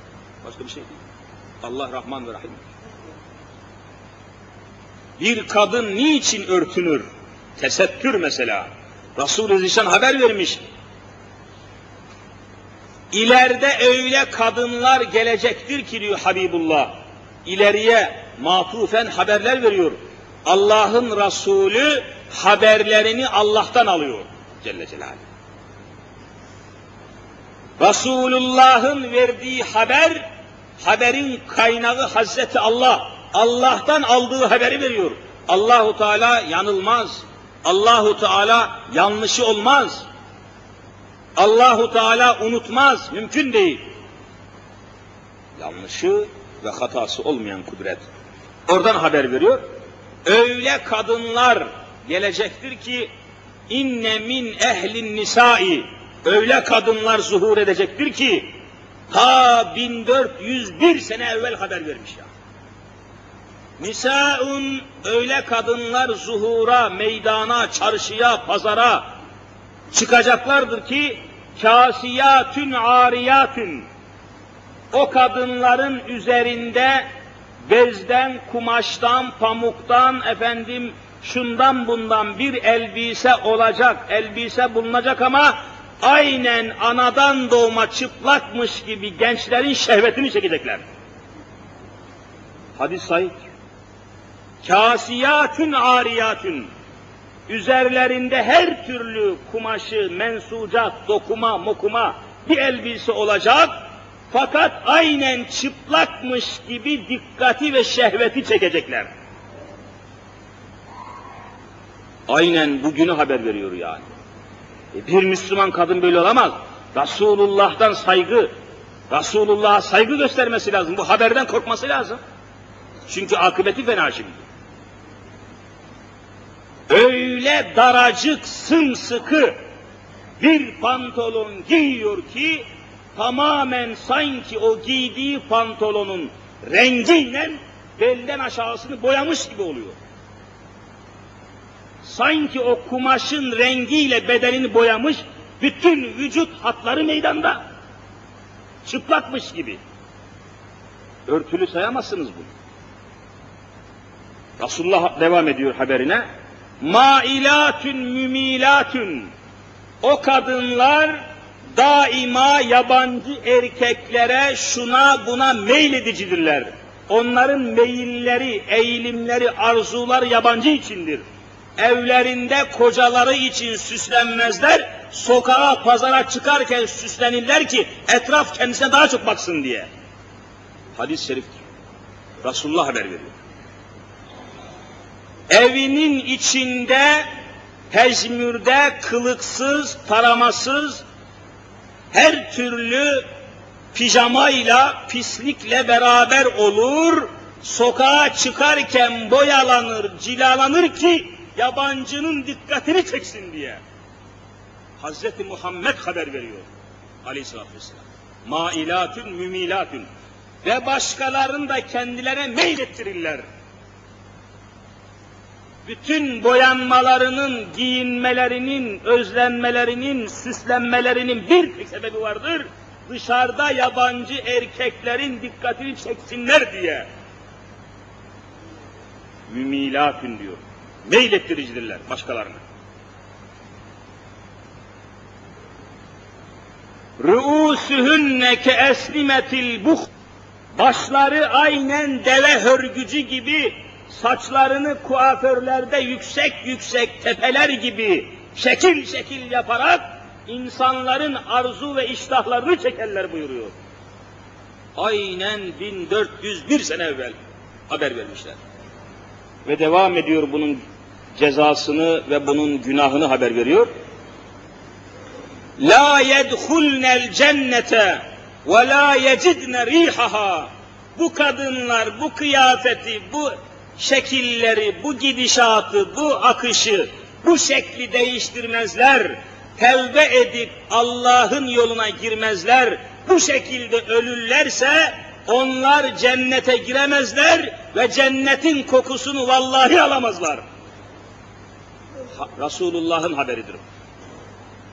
Başka bir şey değil. Allah Rahman ve Rahim. Bir kadın niçin örtünür? Tesettür mesela. Resul-i Zişan haber vermiş. İleride öyle kadınlar gelecektir ki diyor Habibullah. İleriye matufen haberler veriyor. Allah'ın Resulü haberlerini Allah'tan alıyor. Celle Celaluhu. Resulullah'ın verdiği haber, haberin kaynağı Hazreti Allah. Allah'tan aldığı haberi veriyor. Allahu Teala yanılmaz. Allahu Teala yanlışı olmaz. Allahu Teala unutmaz. Mümkün değil. Yanlışı ve hatası olmayan kudret. Oradan haber veriyor. Öyle kadınlar gelecektir ki inne min ehlin nisai öyle kadınlar zuhur edecektir ki ta 1401 sene evvel haber vermiş ya. Nisaun öyle kadınlar zuhura, meydana, çarşıya, pazara çıkacaklardır ki kasiyatün ariyatün o kadınların üzerinde bezden, kumaştan, pamuktan, efendim şundan bundan bir elbise olacak, elbise bulunacak ama aynen anadan doğma çıplakmış gibi gençlerin şehvetini çekecekler. Hadis sahih. Kasiyatün ariyatün. Üzerlerinde her türlü kumaşı, mensucat, dokuma, mokuma bir elbise olacak. Fakat aynen çıplakmış gibi dikkati ve şehveti çekecekler. Aynen bugünü haber veriyor yani. E bir Müslüman kadın böyle olamaz. Resulullah'tan saygı, Resulullah'a saygı göstermesi lazım. Bu haberden korkması lazım. Çünkü akıbeti fena şimdi. Öyle daracık, sımsıkı bir pantolon giyiyor ki tamamen sanki o giydiği pantolonun rengiyle belden aşağısını boyamış gibi oluyor. Sanki o kumaşın rengiyle bedenini boyamış, bütün vücut hatları meydanda. Çıplakmış gibi. Örtülü sayamazsınız bunu. Resulullah devam ediyor haberine. Mailatün mümilatün. O kadınlar daima yabancı erkeklere şuna buna meyledicidirler. Onların meyilleri, eğilimleri, arzular yabancı içindir. Evlerinde kocaları için süslenmezler, sokağa, pazara çıkarken süslenirler ki etraf kendisine daha çok baksın diye. Hadis-i şeriftir. Resulullah haber veriyor evinin içinde hecmürde kılıksız, taramasız, her türlü pijamayla, pislikle beraber olur, sokağa çıkarken boyalanır, cilalanır ki yabancının dikkatini çeksin diye. Hazreti Muhammed haber veriyor aleyhissalatü vesselam. Mailatün mümilatün ve başkalarını da kendilerine meylettirirler bütün boyanmalarının, giyinmelerinin, özlenmelerinin, süslenmelerinin bir tek sebebi vardır. Dışarıda yabancı erkeklerin dikkatini çeksinler diye. Mümilatün diyor. Meylettiricidirler başkalarına. Rüûsühünne ke eslimetil buh. Başları aynen deve hörgücü gibi saçlarını kuaförlerde yüksek yüksek tepeler gibi şekil şekil yaparak insanların arzu ve iştahlarını çekerler buyuruyor. Aynen 1401 sene evvel haber vermişler. Ve devam ediyor bunun cezasını ve bunun günahını haber veriyor. La yedhulnel cennete ve la yecidne rihaha. Bu kadınlar bu kıyafeti, bu şekilleri, bu gidişatı, bu akışı, bu şekli değiştirmezler. Tevbe edip Allah'ın yoluna girmezler. Bu şekilde ölürlerse onlar cennete giremezler ve cennetin kokusunu vallahi alamazlar. Resulullah'ın haberidir.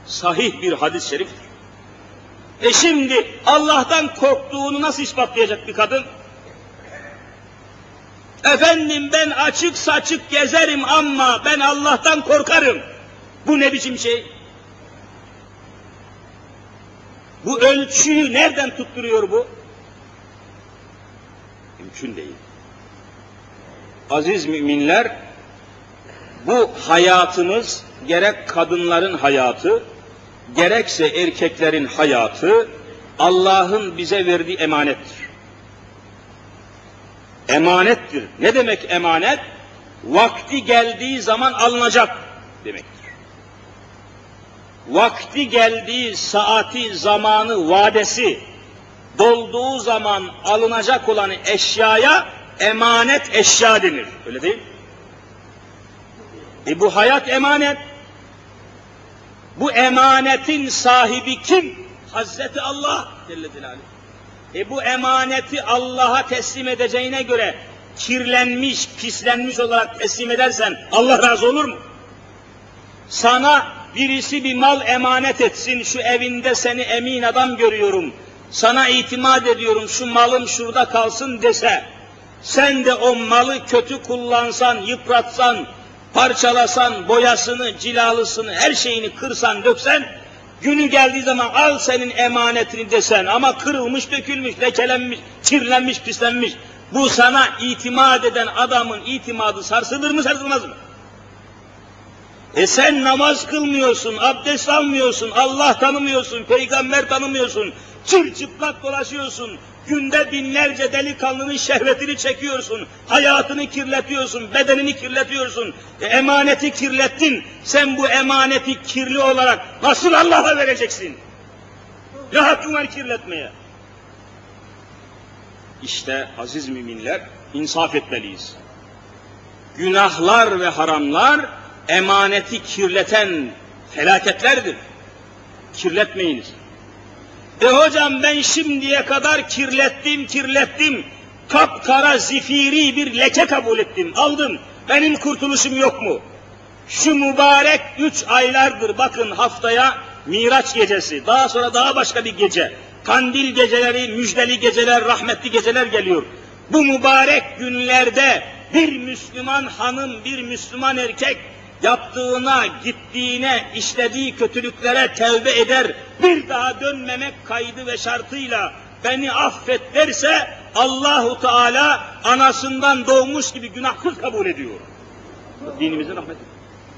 Sahih bir hadis-i şeriftir. E şimdi Allah'tan korktuğunu nasıl ispatlayacak bir kadın? Efendim ben açık saçık gezerim ama ben Allah'tan korkarım. Bu ne biçim şey? Bu ölçüyü nereden tutturuyor bu? Mümkün değil. Aziz müminler, bu hayatımız gerek kadınların hayatı, gerekse erkeklerin hayatı Allah'ın bize verdiği emanettir emanettir. Ne demek emanet? Vakti geldiği zaman alınacak demektir. Vakti geldiği saati, zamanı, vadesi dolduğu zaman alınacak olan eşyaya emanet eşya denir. Öyle değil E bu hayat emanet. Bu emanetin sahibi kim? Hazreti Allah Celle Celaluhu. E bu emaneti Allah'a teslim edeceğine göre kirlenmiş, pislenmiş olarak teslim edersen Allah razı olur mu? Sana birisi bir mal emanet etsin, şu evinde seni emin adam görüyorum, sana itimat ediyorum, şu malım şurada kalsın dese, sen de o malı kötü kullansan, yıpratsan, parçalasan, boyasını, cilalısını, her şeyini kırsan, döksen, günü geldiği zaman al senin emanetini desen ama kırılmış, dökülmüş, lekelenmiş, kirlenmiş, pislenmiş. Bu sana itimat eden adamın itimadı sarsılır mı, sarsılmaz mı? E sen namaz kılmıyorsun, abdest almıyorsun, Allah tanımıyorsun, peygamber tanımıyorsun, çırçıplak dolaşıyorsun, günde binlerce delikanlının şehvetini çekiyorsun, hayatını kirletiyorsun, bedenini kirletiyorsun, e, emaneti kirlettin, sen bu emaneti kirli olarak nasıl Allah'a vereceksin? Ne hakkın var kirletmeye? İşte aziz müminler, insaf etmeliyiz. Günahlar ve haramlar, emaneti kirleten felaketlerdir. Kirletmeyiniz. E hocam ben şimdiye kadar kirlettim, kirlettim. Kapkara zifiri bir leke kabul ettim, aldım. Benim kurtuluşum yok mu? Şu mübarek üç aylardır bakın haftaya Miraç gecesi, daha sonra daha başka bir gece. Kandil geceleri, müjdeli geceler, rahmetli geceler geliyor. Bu mübarek günlerde bir Müslüman hanım, bir Müslüman erkek yaptığına, gittiğine, işlediği kötülüklere tevbe eder, bir daha dönmemek kaydı ve şartıyla beni affet derse Allahu Teala anasından doğmuş gibi günahsız kabul ediyor. Dinimizin rahmeti.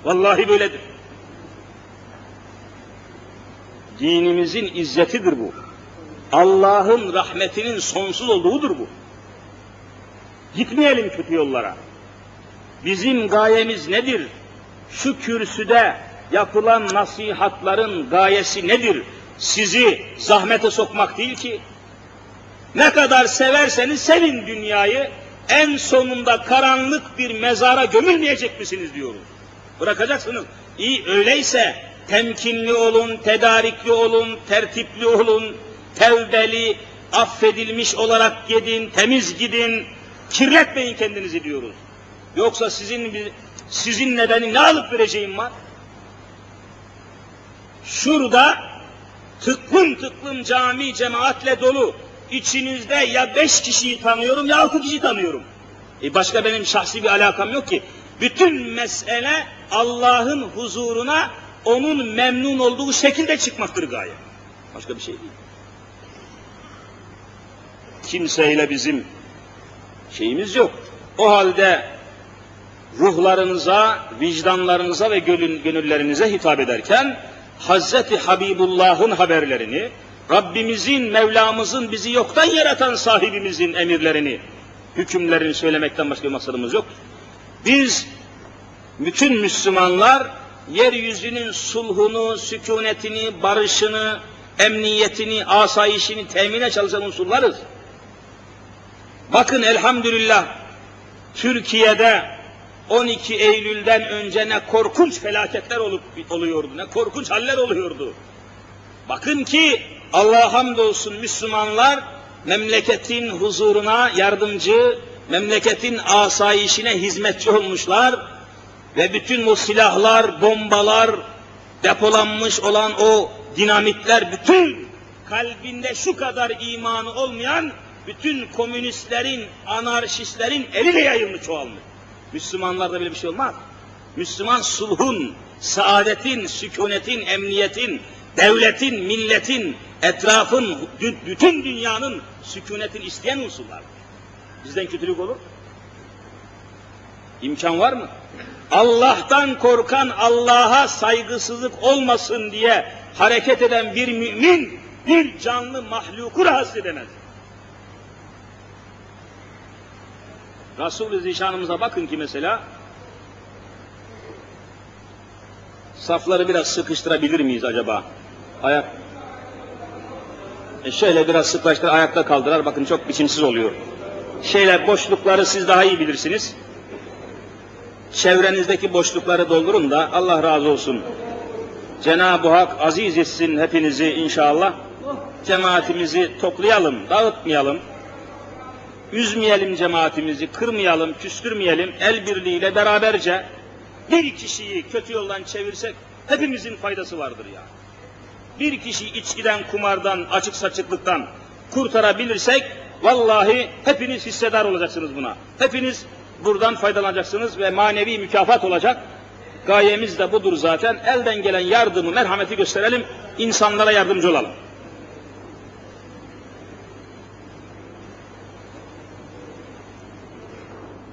Vallahi böyledir. Dinimizin izzetidir bu. Allah'ın rahmetinin sonsuz olduğudur bu. Gitmeyelim kötü yollara. Bizim gayemiz nedir? Şu kürsüde yapılan nasihatların gayesi nedir? Sizi zahmete sokmak değil ki. Ne kadar severseniz sevin dünyayı, en sonunda karanlık bir mezara gömülmeyecek misiniz diyoruz. Bırakacaksınız. İyi öyleyse temkinli olun, tedarikli olun, tertipli olun, tevbeli, affedilmiş olarak gidin, temiz gidin, kirletmeyin kendinizi diyoruz. Yoksa sizin sizinle benim ne alıp vereceğim var? Şurada tıklım tıklım cami cemaatle dolu. İçinizde ya beş kişiyi tanıyorum ya altı kişi tanıyorum. E başka benim şahsi bir alakam yok ki. Bütün mesele Allah'ın huzuruna onun memnun olduğu şekilde çıkmaktır gaye. Başka bir şey değil. Kimseyle bizim şeyimiz yok. O halde ruhlarınıza, vicdanlarınıza ve gönüllerinize hitap ederken Hazreti Habibullah'ın haberlerini, Rabbimizin, Mevlamızın bizi yoktan yaratan sahibimizin emirlerini, hükümlerini söylemekten başka bir maksadımız yok. Biz bütün Müslümanlar yeryüzünün sulhunu, sükunetini, barışını, emniyetini, asayişini temine çalışan unsurlarız. Bakın elhamdülillah Türkiye'de 12 Eylül'den önce ne korkunç felaketler olup oluyordu, ne korkunç haller oluyordu. Bakın ki Allah'a hamdolsun Müslümanlar memleketin huzuruna yardımcı, memleketin asayişine hizmetçi olmuşlar ve bütün o silahlar, bombalar, depolanmış olan o dinamitler bütün kalbinde şu kadar imanı olmayan bütün komünistlerin, anarşistlerin eliyle yayılmış çoğalmış. Müslümanlarda böyle bir şey olmaz. Müslüman sulhun, saadetin, sükunetin, emniyetin, devletin, milletin, etrafın, bütün dünyanın sükunetin isteyen unsurlar. Bizden kötülük olur. İmkan var mı? Allah'tan korkan Allah'a saygısızlık olmasın diye hareket eden bir mümin bir canlı mahluku rahatsız edemez. Resul-i Zişanımıza bakın ki mesela safları biraz sıkıştırabilir miyiz acaba? Ayak e şöyle biraz sıklaştır, ayakta kaldırar. Bakın çok biçimsiz oluyor. Şeyler, boşlukları siz daha iyi bilirsiniz. çevrenizdeki boşlukları doldurun da Allah razı olsun. Cenab-ı Hak aziz etsin hepinizi inşallah. Cemaatimizi toplayalım, dağıtmayalım. Üzmeyelim cemaatimizi, kırmayalım, küstürmeyelim. El birliğiyle beraberce bir kişiyi kötü yoldan çevirsek hepimizin faydası vardır ya. Bir kişi içkiden, kumardan, açık saçıklıktan kurtarabilirsek vallahi hepiniz hissedar olacaksınız buna. Hepiniz buradan faydalanacaksınız ve manevi mükafat olacak. Gayemiz de budur zaten. Elden gelen yardımı, merhameti gösterelim, insanlara yardımcı olalım.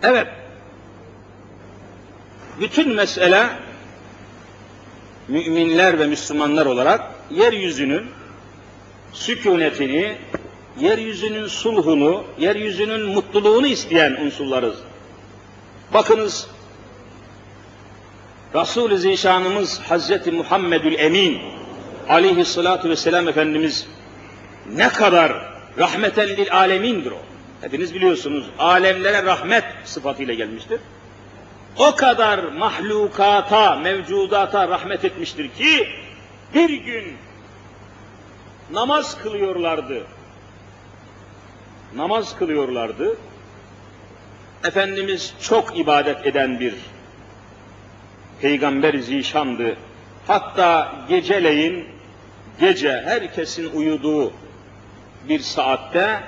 Evet. Bütün mesele müminler ve Müslümanlar olarak yeryüzünün sükunetini, yeryüzünün sulhunu, yeryüzünün mutluluğunu isteyen unsurlarız. Bakınız Resul-i Zişanımız Hazreti Muhammedül Emin aleyhissalatu vesselam Efendimiz ne kadar rahmeten lil alemindir o. Hepiniz biliyorsunuz alemlere rahmet sıfatıyla gelmiştir. O kadar mahlukata, mevcudata rahmet etmiştir ki bir gün namaz kılıyorlardı. Namaz kılıyorlardı. Efendimiz çok ibadet eden bir peygamber zişandı. Hatta geceleyin, gece herkesin uyuduğu bir saatte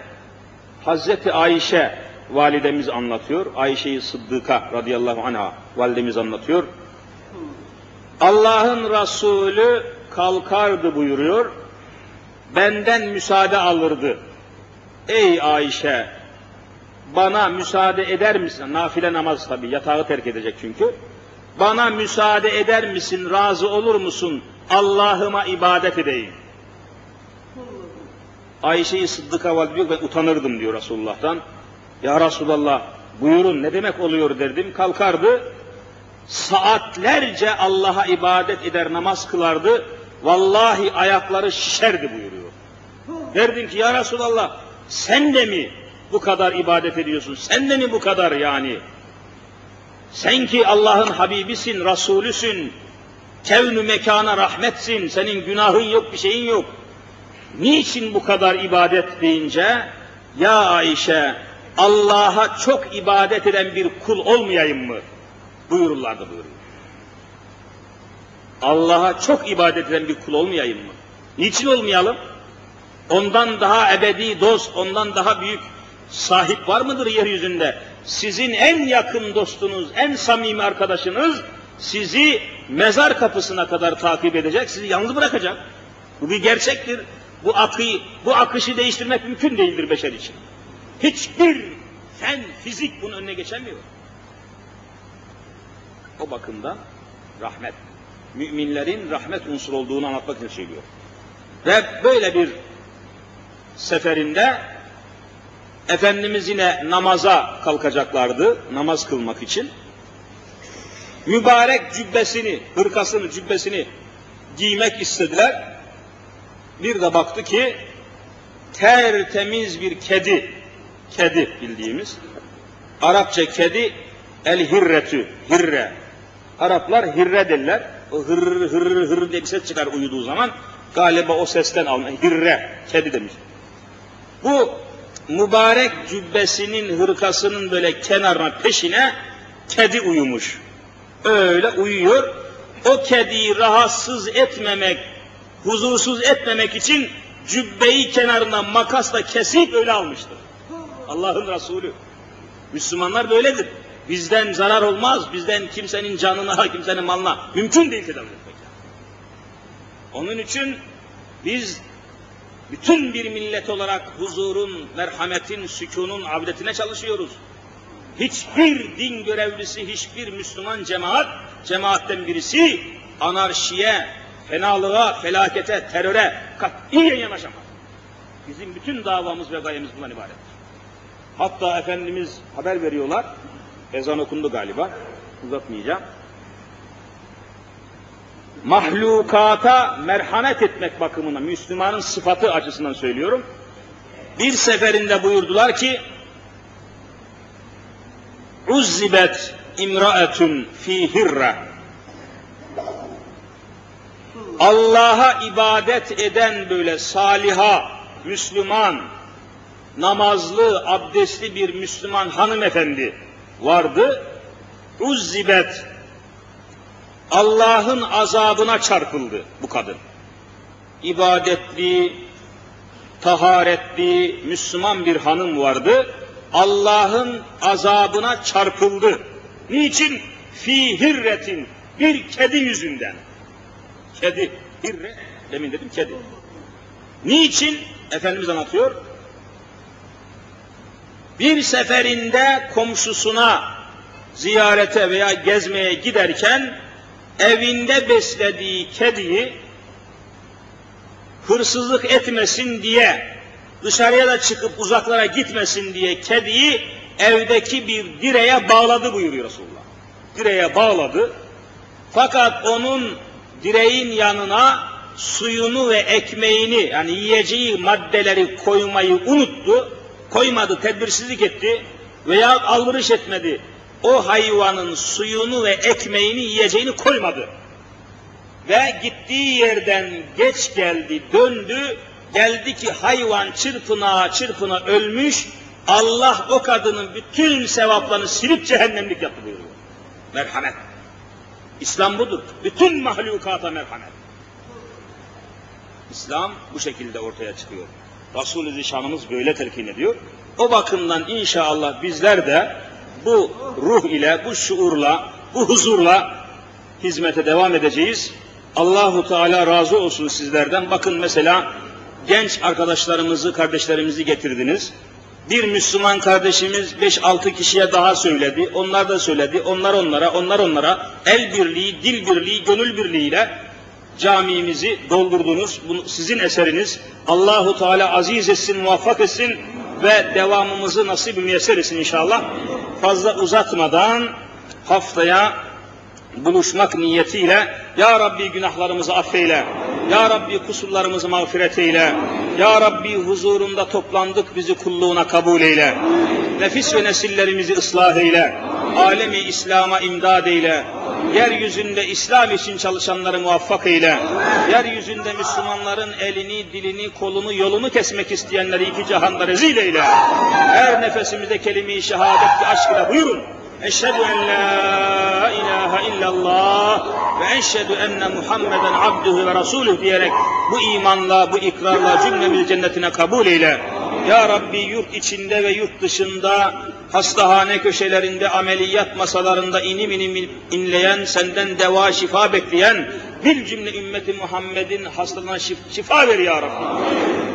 Hazreti Ayşe validemiz anlatıyor. Ayşe-i Sıddıka radıyallahu anha validemiz anlatıyor. Allah'ın Resulü kalkardı buyuruyor. Benden müsaade alırdı. Ey Ayşe bana müsaade eder misin? Nafile namaz tabi yatağı terk edecek çünkü. Bana müsaade eder misin? Razı olur musun? Allah'ıma ibadet edeyim. Ayşe-i Sıddık'a valide diyor ben utanırdım diyor Resulullah'tan. Ya Resulallah buyurun ne demek oluyor derdim. Kalkardı saatlerce Allah'a ibadet eder namaz kılardı. Vallahi ayakları şişerdi buyuruyor. Derdim ki ya Resulallah sen de mi bu kadar ibadet ediyorsun? Sen de mi bu kadar yani? Sen ki Allah'ın Habibisin, Resulüsün, kevnü mekana rahmetsin, senin günahın yok, bir şeyin yok. Niçin bu kadar ibadet deyince, ya Ayşe, Allah'a çok ibadet eden bir kul olmayayım mı? Buyururlardı buyuruyor. Allah'a çok ibadet eden bir kul olmayayım mı? Niçin olmayalım? Ondan daha ebedi dost, ondan daha büyük sahip var mıdır yeryüzünde? Sizin en yakın dostunuz, en samimi arkadaşınız sizi mezar kapısına kadar takip edecek, sizi yalnız bırakacak. Bu bir gerçektir. Bu akıyı, bu akışı değiştirmek mümkün değildir beşer için. Hiçbir fen, fizik bunun önüne geçemiyor. O bakımdan rahmet. Müminlerin rahmet unsur olduğunu anlatmak için söylüyor. Ve böyle bir seferinde Efendimiz yine namaza kalkacaklardı, namaz kılmak için. Mübarek cübbesini, hırkasını, cübbesini giymek istediler. Bir de baktı ki tertemiz bir kedi, kedi bildiğimiz, Arapça kedi el hirretü, hirre. Araplar hirre derler. O hır hır hır diye bir ses çıkar uyuduğu zaman. Galiba o sesten alma. Hirre, kedi demiş. Bu mübarek cübbesinin hırkasının böyle kenarına peşine kedi uyumuş. Öyle uyuyor. O kediyi rahatsız etmemek, huzursuz etmemek için cübbeyi kenarına makasla kesip öyle almıştır. Allah'ın Resulü. Müslümanlar böyledir. Bizden zarar olmaz, bizden kimsenin canına, kimsenin malına mümkün değil tedavi etmek. Onun için biz bütün bir millet olarak huzurun, merhametin, sükunun abdetine çalışıyoruz. Hiçbir din görevlisi, hiçbir Müslüman cemaat, cemaatten birisi anarşiye, fenalığa, felakete, teröre katiyen yanaşamaz. Bizim bütün davamız ve gayemiz bundan ibarettir. Hatta Efendimiz haber veriyorlar, ezan okundu galiba, uzatmayacağım. Mahlukata merhamet etmek bakımından, Müslümanın sıfatı açısından söylüyorum. Bir seferinde buyurdular ki, Uzzibet imraetun fi hirre. Allah'a ibadet eden böyle saliha, Müslüman, namazlı, abdestli bir Müslüman hanımefendi vardı. Uzzibet, Allah'ın azabına çarpıldı bu kadın. İbadetli, taharetli, Müslüman bir hanım vardı. Allah'ın azabına çarpıldı. Niçin? Fi hirretin, bir kedi yüzünden. Kedi, hirre, demin dedim kedi. Niçin? Efendimiz anlatıyor. Bir seferinde komşusuna ziyarete veya gezmeye giderken evinde beslediği kediyi hırsızlık etmesin diye dışarıya da çıkıp uzaklara gitmesin diye kediyi evdeki bir direğe bağladı buyuruyor Resulullah. Direğe bağladı. Fakat onun direğin yanına suyunu ve ekmeğini yani yiyeceği maddeleri koymayı unuttu. Koymadı, tedbirsizlik etti veya alvırış etmedi. O hayvanın suyunu ve ekmeğini yiyeceğini koymadı. Ve gittiği yerden geç geldi, döndü, geldi ki hayvan çırpına çırpına ölmüş, Allah o kadının bütün sevaplarını silip cehennemlik yaptı buyuruyor. Merhamet. İslam budur. Bütün mahlukata merhamet. İslam bu şekilde ortaya çıkıyor. Resul-i Zişanımız böyle telkin ediyor. O bakımdan inşallah bizler de bu ruh ile, bu şuurla, bu huzurla hizmete devam edeceğiz. Allahu Teala razı olsun sizlerden. Bakın mesela genç arkadaşlarımızı, kardeşlerimizi getirdiniz. Bir Müslüman kardeşimiz 5-6 kişiye daha söyledi. Onlar da söyledi. Onlar onlara, onlar onlara el birliği, dil birliği, gönül birliğiyle camimizi doldurdunuz. Bu sizin eseriniz. Allahu Teala aziz etsin, muvaffak etsin ve devamımızı nasip müyesser etsin inşallah. Fazla uzatmadan haftaya buluşmak niyetiyle Ya Rabbi günahlarımızı affeyle. Ya Rabbi kusurlarımızı mağfiret eyle. Ya Rabbi huzurunda toplandık bizi kulluğuna kabul eyle. Nefis ve nesillerimizi ıslah eyle. Alemi İslam'a imdad eyle. Yeryüzünde İslam için çalışanları muvaffak eyle. Yeryüzünde Müslümanların elini, dilini, kolunu, yolunu kesmek isteyenleri iki cihanda rezil eyle. Her nefesimizde kelime-i şehadet bir aşk ile buyurun. Eşhedü en la ilahe illallah ve eşhedü enne Muhammeden abduhu ve rasuluh diyerek bu imanla, bu ikrarla cümlemizi cennetine kabul eyle. Ya Rabbi yurt içinde ve yurt dışında hastahane köşelerinde, ameliyat masalarında inim inim inleyen, senden deva şifa bekleyen bir cümle ümmeti Muhammed'in hastalığına şifa ver ya Rabbi.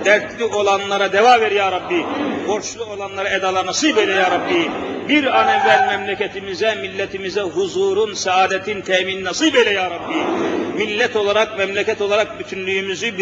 Dertli olanlara deva ver ya Rabbi. Borçlu olanlara edalar nasip eyle ya Rabbi. Bir an evvel memleketimize, milletimize huzurun, saadetin temin nasip eyle ya Rabbi. Millet olarak, memleket olarak bütünlüğümüzü bir